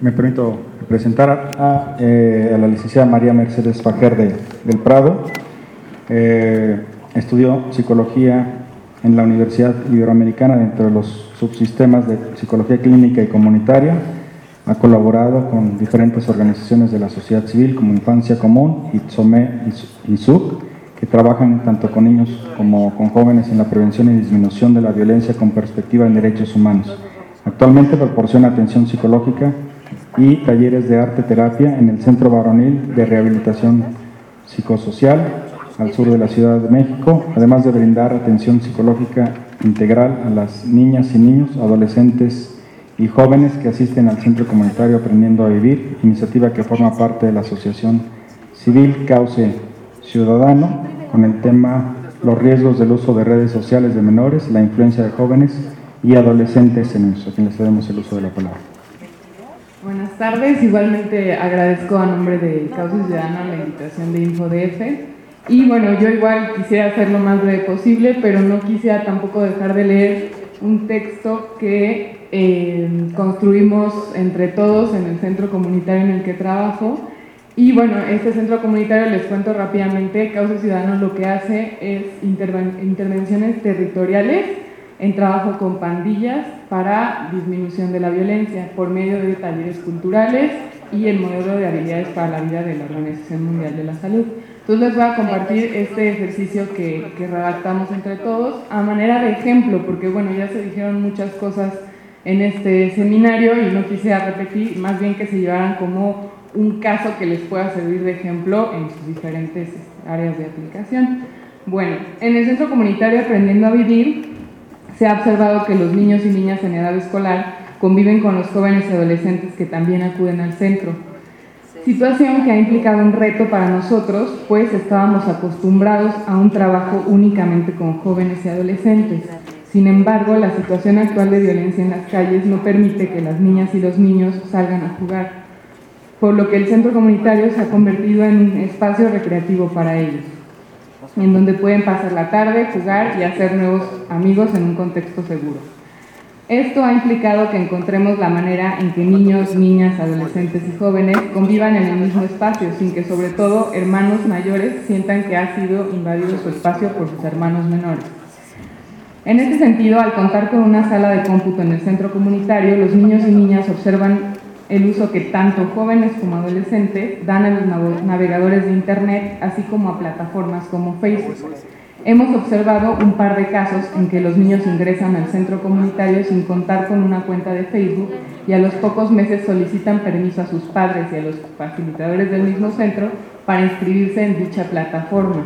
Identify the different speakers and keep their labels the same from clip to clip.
Speaker 1: me permito presentar a, eh, a la licenciada María Mercedes Fajer de, del Prado. Eh, estudió psicología en la Universidad Iberoamericana dentro de los subsistemas de psicología clínica y comunitaria. Ha colaborado con diferentes organizaciones de la sociedad civil como Infancia Común, Itzome y SUC, que trabajan tanto con niños como con jóvenes en la prevención y disminución de la violencia con perspectiva en derechos humanos. Actualmente proporciona atención psicológica y talleres de arte terapia en el Centro Varonil de Rehabilitación Psicosocial al sur de la Ciudad de México, además de brindar atención psicológica integral a las niñas y niños, adolescentes y jóvenes que asisten al Centro Comunitario Aprendiendo a Vivir, iniciativa que forma parte de la Asociación Civil Cauce Ciudadano, con el tema Los riesgos del uso de redes sociales de menores, la influencia de jóvenes y adolescentes en eso. A quien les el uso de la palabra.
Speaker 2: Buenas tardes, igualmente agradezco a nombre de Causa Ciudadana la invitación de InfoDF. Y bueno, yo igual quisiera hacer lo más breve posible, pero no quisiera tampoco dejar de leer un texto que eh, construimos entre todos en el centro comunitario en el que trabajo. Y bueno, este centro comunitario, les cuento rápidamente, Causa Ciudadana lo que hace es intervenciones territoriales en trabajo con pandillas para disminución de la violencia por medio de talleres culturales y el modelo de habilidades para la vida de la Organización Mundial de la Salud. Entonces les voy a compartir este ejercicio que, que redactamos entre todos a manera de ejemplo, porque bueno, ya se dijeron muchas cosas en este seminario y no quisiera repetir, más bien que se llevaran como un caso que les pueda servir de ejemplo en sus diferentes áreas de aplicación. Bueno, en el Centro Comunitario Aprendiendo a Vivir se ha observado que los niños y niñas en edad escolar conviven con los jóvenes y adolescentes que también acuden al centro. Situación que ha implicado un reto para nosotros, pues estábamos acostumbrados a un trabajo únicamente con jóvenes y adolescentes. Sin embargo, la situación actual de violencia en las calles no permite que las niñas y los niños salgan a jugar, por lo que el centro comunitario se ha convertido en un espacio recreativo para ellos en donde pueden pasar la tarde, jugar y hacer nuevos amigos en un contexto seguro. Esto ha implicado que encontremos la manera en que niños, niñas, adolescentes y jóvenes convivan en el mismo espacio, sin que sobre todo hermanos mayores sientan que ha sido invadido su espacio por sus hermanos menores. En este sentido, al contar con una sala de cómputo en el centro comunitario, los niños y niñas observan el uso que tanto jóvenes como adolescentes dan a los navegadores de Internet, así como a plataformas como Facebook. Hemos observado un par de casos en que los niños ingresan al centro comunitario sin contar con una cuenta de Facebook y a los pocos meses solicitan permiso a sus padres y a los facilitadores del mismo centro para inscribirse en dicha plataforma.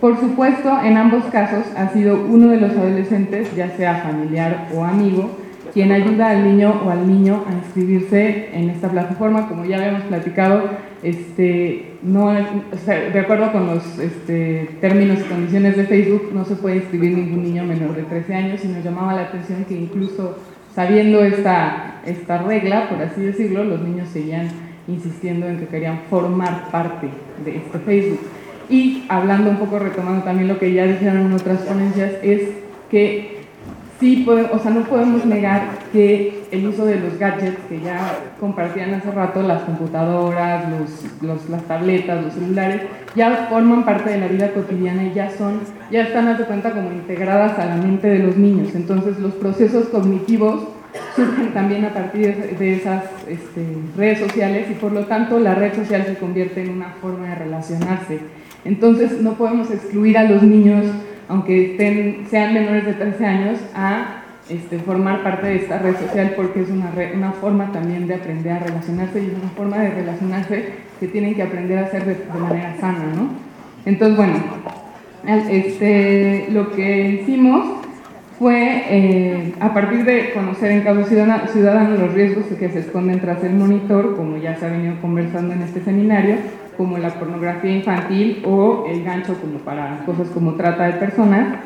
Speaker 2: Por supuesto, en ambos casos ha sido uno de los adolescentes, ya sea familiar o amigo, quien ayuda al niño o al niño a inscribirse en esta plataforma. Como ya habíamos platicado, este, no, de acuerdo con los este, términos y condiciones de Facebook, no se puede inscribir ningún niño menor de 13 años y nos llamaba la atención que incluso sabiendo esta, esta regla, por así decirlo, los niños seguían insistiendo en que querían formar parte de este Facebook. Y hablando un poco, retomando también lo que ya dijeron en otras ponencias, es que sí o sea, no podemos negar que el uso de los gadgets que ya compartían hace rato, las computadoras, los, las tabletas, los celulares, ya forman parte de la vida cotidiana y ya son, ya están a cuenta como integradas a la mente de los niños. Entonces los procesos cognitivos surgen también a partir de esas este, redes sociales y por lo tanto la red social se convierte en una forma de relacionarse. Entonces no podemos excluir a los niños aunque estén, sean menores de 13 años, a este, formar parte de esta red social porque es una, una forma también de aprender a relacionarse y es una forma de relacionarse que tienen que aprender a hacer de, manera sana, ¿no? Entonces, bueno, este, lo que hicimos fue, eh, a partir de conocer en caso ciudadano, ciudadano los riesgos que se esconden tras el monitor, como ya se ha venido conversando en este seminario, como la pornografía infantil o el gancho como para cosas como trata de personas,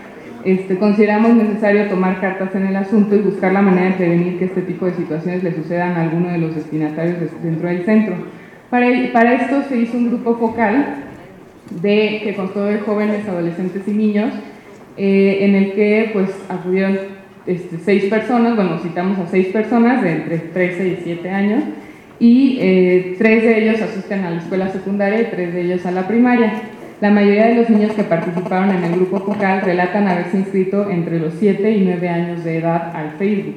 Speaker 2: este, consideramos necesario tomar cartas en el asunto y buscar la manera de prevenir que este tipo de situaciones le sucedan a alguno de los destinatarios dentro del centro. Para, para esto se hizo un grupo focal de, que constó de jóvenes, adolescentes y niños, eh, en el que pues acudieron este, seis personas, bueno, citamos a seis personas de entre 13 y 7 años, y eh, tres de ellos asisten a la escuela secundaria y tres de ellos a la primaria. La mayoría de los niños que participaron en el grupo focal relatan haberse inscrito entre los 7 y 9 años de edad al Facebook,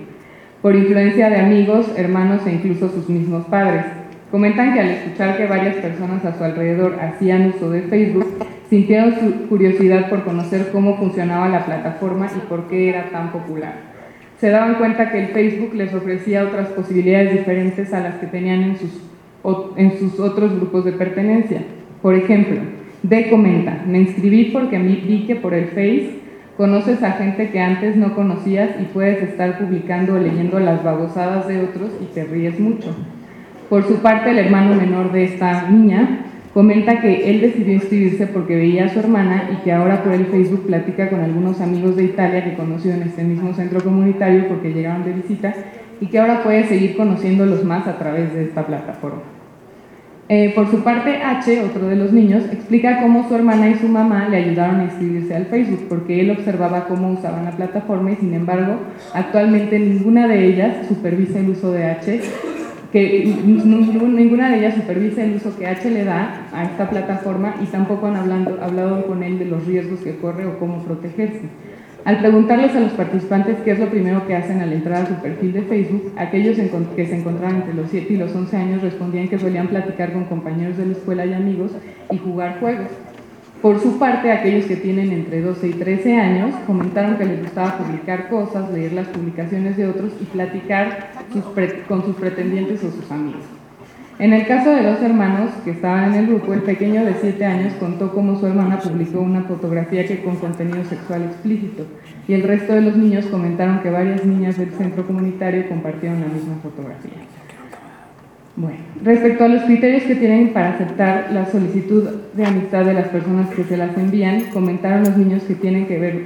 Speaker 2: por influencia de amigos, hermanos e incluso sus mismos padres. Comentan que al escuchar que varias personas a su alrededor hacían uso de Facebook, sintieron su curiosidad por conocer cómo funcionaba la plataforma y por qué era tan popular. Se daban cuenta que el Facebook les ofrecía otras posibilidades diferentes a las que tenían en sus, en sus otros grupos de pertenencia. Por ejemplo, D comenta, me inscribí porque vi que por el Face conoces a gente que antes no conocías y puedes estar publicando o leyendo las babosadas de otros y te ríes mucho. Por su parte, el hermano menor de esta niña comenta que él decidió inscribirse porque veía a su hermana y que ahora por el Facebook platica con algunos amigos de Italia que conoció en este mismo centro comunitario porque llegaron de visita y que ahora puede seguir conociéndolos más a través de esta plataforma. Eh, por su parte, H, otro de los niños, explica cómo su hermana y su mamá le ayudaron a inscribirse al Facebook, porque él observaba cómo usaban la plataforma y sin embargo, actualmente ninguna de ellas supervisa el uso de H, que ninguna de ellas supervisa el uso que H le da a esta plataforma y tampoco han hablando, hablado con él de los riesgos que corre o cómo protegerse. Al preguntarles a los participantes qué es lo primero que hacen al entrar a su perfil de Facebook, aquellos que se encontraban entre los 7 y los 11 años respondían que solían platicar con compañeros de la escuela y amigos y jugar juegos. Por su parte, aquellos que tienen entre 12 y 13 años comentaron que les gustaba publicar cosas, leer las publicaciones de otros y platicar con sus pretendientes o sus amigos. En el caso de dos hermanos que estaban en el grupo, el pequeño de 7 años contó cómo su hermana publicó una fotografía que con contenido sexual explícito y el resto de los niños comentaron que varias niñas del centro comunitario compartieron la misma fotografía. Bueno, respecto a los criterios que tienen para aceptar la solicitud de amistad de las personas que se las envían, comentaron los niños que tienen que ver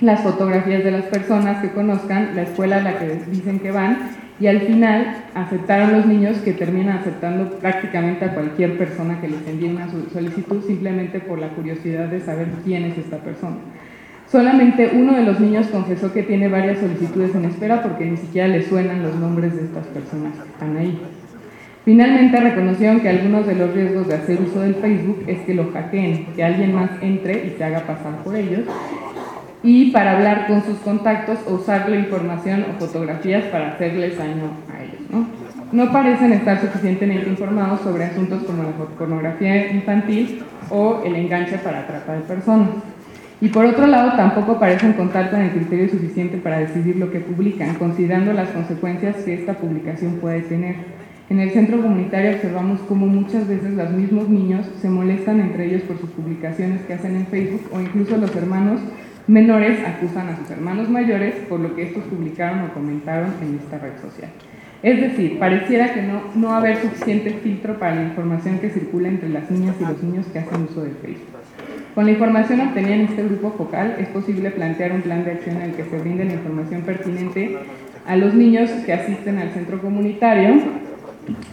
Speaker 2: las fotografías de las personas que conozcan, la escuela a la que dicen que van y al final aceptaron los niños que terminan aceptando prácticamente a cualquier persona que les envíe una solicitud simplemente por la curiosidad de saber quién es esta persona. Solamente uno de los niños confesó que tiene varias solicitudes en espera porque ni siquiera le suenan los nombres de estas personas que están ahí. Finalmente reconocieron que algunos de los riesgos de hacer uso del Facebook es que lo hackeen, que alguien más entre y se haga pasar por ellos y para hablar con sus contactos o usar la información o fotografías para hacerles daño a ellos. ¿no? no parecen estar suficientemente informados sobre asuntos como la pornografía infantil o el enganche para trata de personas. Y por otro lado, tampoco parecen contar con el criterio suficiente para decidir lo que publican, considerando las consecuencias que esta publicación puede tener. En el centro comunitario observamos cómo muchas veces los mismos niños se molestan entre ellos por sus publicaciones que hacen en Facebook o incluso los hermanos menores acusan a sus hermanos mayores por lo que estos publicaron o comentaron en esta red social. Es decir, pareciera que no, no haber suficiente filtro para la información que circula entre las niñas y los niños que hacen uso de Facebook. Con la información obtenida en este grupo focal es posible plantear un plan de acción en el que se brinde la información pertinente a los niños que asisten al centro comunitario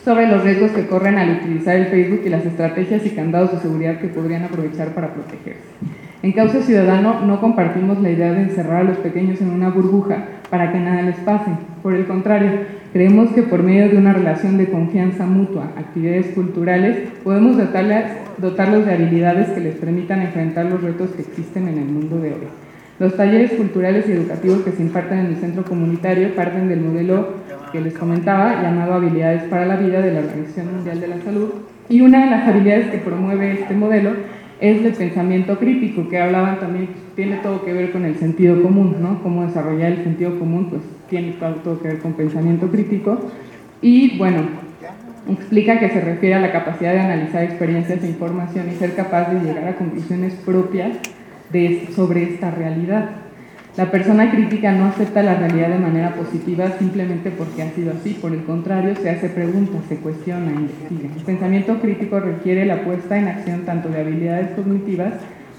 Speaker 2: sobre los riesgos que corren al utilizar el Facebook y las estrategias y candados de seguridad que podrían aprovechar para protegerse. En Causa Ciudadano no compartimos la idea de encerrar a los pequeños en una burbuja para que nada les pase. Por el contrario, creemos que por medio de una relación de confianza mutua, actividades culturales, podemos dotarlos de habilidades que les permitan enfrentar los retos que existen en el mundo de hoy. Los talleres culturales y educativos que se imparten en el centro comunitario parten del modelo que les comentaba, llamado Habilidades para la Vida de la Organización Mundial de la Salud, y una de las habilidades que promueve este modelo es el pensamiento crítico, que hablaban también, tiene todo que ver con el sentido común, ¿no? Cómo desarrollar el sentido común, pues tiene todo, que ver con pensamiento crítico. Y bueno, explica que se refiere a la capacidad de analizar experiencias e información y ser capaz de llegar a conclusiones propias de, sobre esta realidad. La persona crítica no acepta la realidad de manera positiva simplemente porque ha sido así, por el contrario, se hace preguntas, se cuestiona, investiga. El pensamiento crítico requiere la puesta en acción tanto de habilidades cognitivas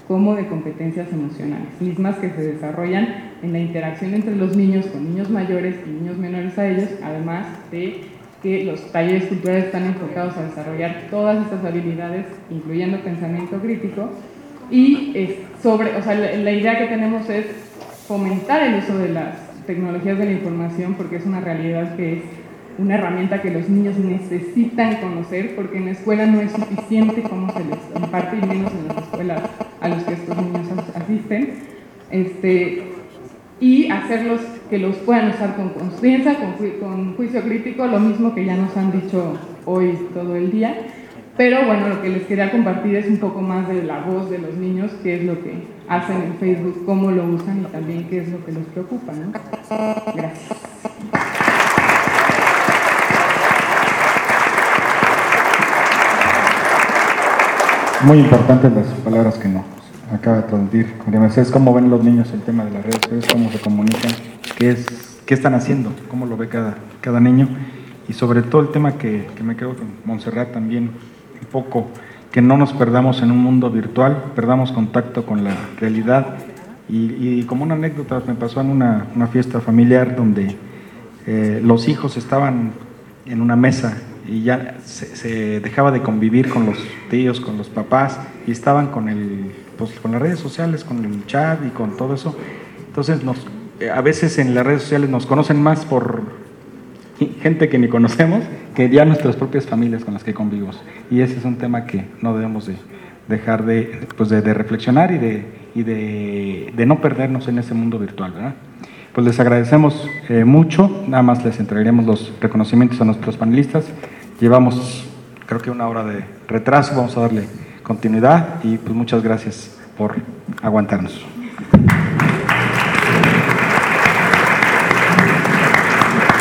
Speaker 2: como de competencias emocionales, mismas que se desarrollan en la interacción entre los niños con niños mayores y niños menores a ellos, además de que los talleres culturales están enfocados a desarrollar todas estas habilidades, incluyendo pensamiento crítico, y sobre, o sea, la idea que tenemos es fomentar el uso de las tecnologías de la información porque es una realidad que es una herramienta que los niños necesitan conocer, porque en la escuela no es suficiente cómo se les imparte, y menos en las escuelas a los que estos niños asisten, este, y hacerlos que los puedan usar con conciencia, con, con juicio crítico, lo mismo que ya nos han dicho hoy todo el día. Pero bueno, lo que les quería compartir es un poco más de la voz de los niños, qué es lo que hacen en Facebook, cómo lo usan y también qué es lo que los preocupa. ¿no? Gracias.
Speaker 1: Muy importantes las palabras que nos acaba de transmitir María. ¿Cómo ven los niños el tema de las redes? ¿Cómo se comunican? ¿Qué, es, qué están haciendo? ¿Cómo lo ve cada, cada niño? Y sobre todo el tema que, que me quedo con Montserrat también, un poco, que no nos perdamos en un mundo virtual, perdamos contacto con la realidad. Y, como una anécdota, me pasó en una, una fiesta familiar donde eh, los hijos estaban en una mesa y ya se, dejaba de convivir con los tíos, con los papás, y estaban con, el, pues, con las redes sociales, con el chat y con todo eso. Entonces, nos, a veces en las redes sociales nos conocen más por gente que ni conocemos que ya nuestras propias familias con las que convivimos. Y ese es un tema que no debemos de dejar de, pues de, de reflexionar y, de, y de, de, no perdernos en ese mundo virtual. ¿verdad? Pues les agradecemos eh, mucho, nada más les entregaremos los reconocimientos a nuestros panelistas. Llevamos creo que una hora de retraso, vamos a darle continuidad y pues muchas gracias por aguantarnos.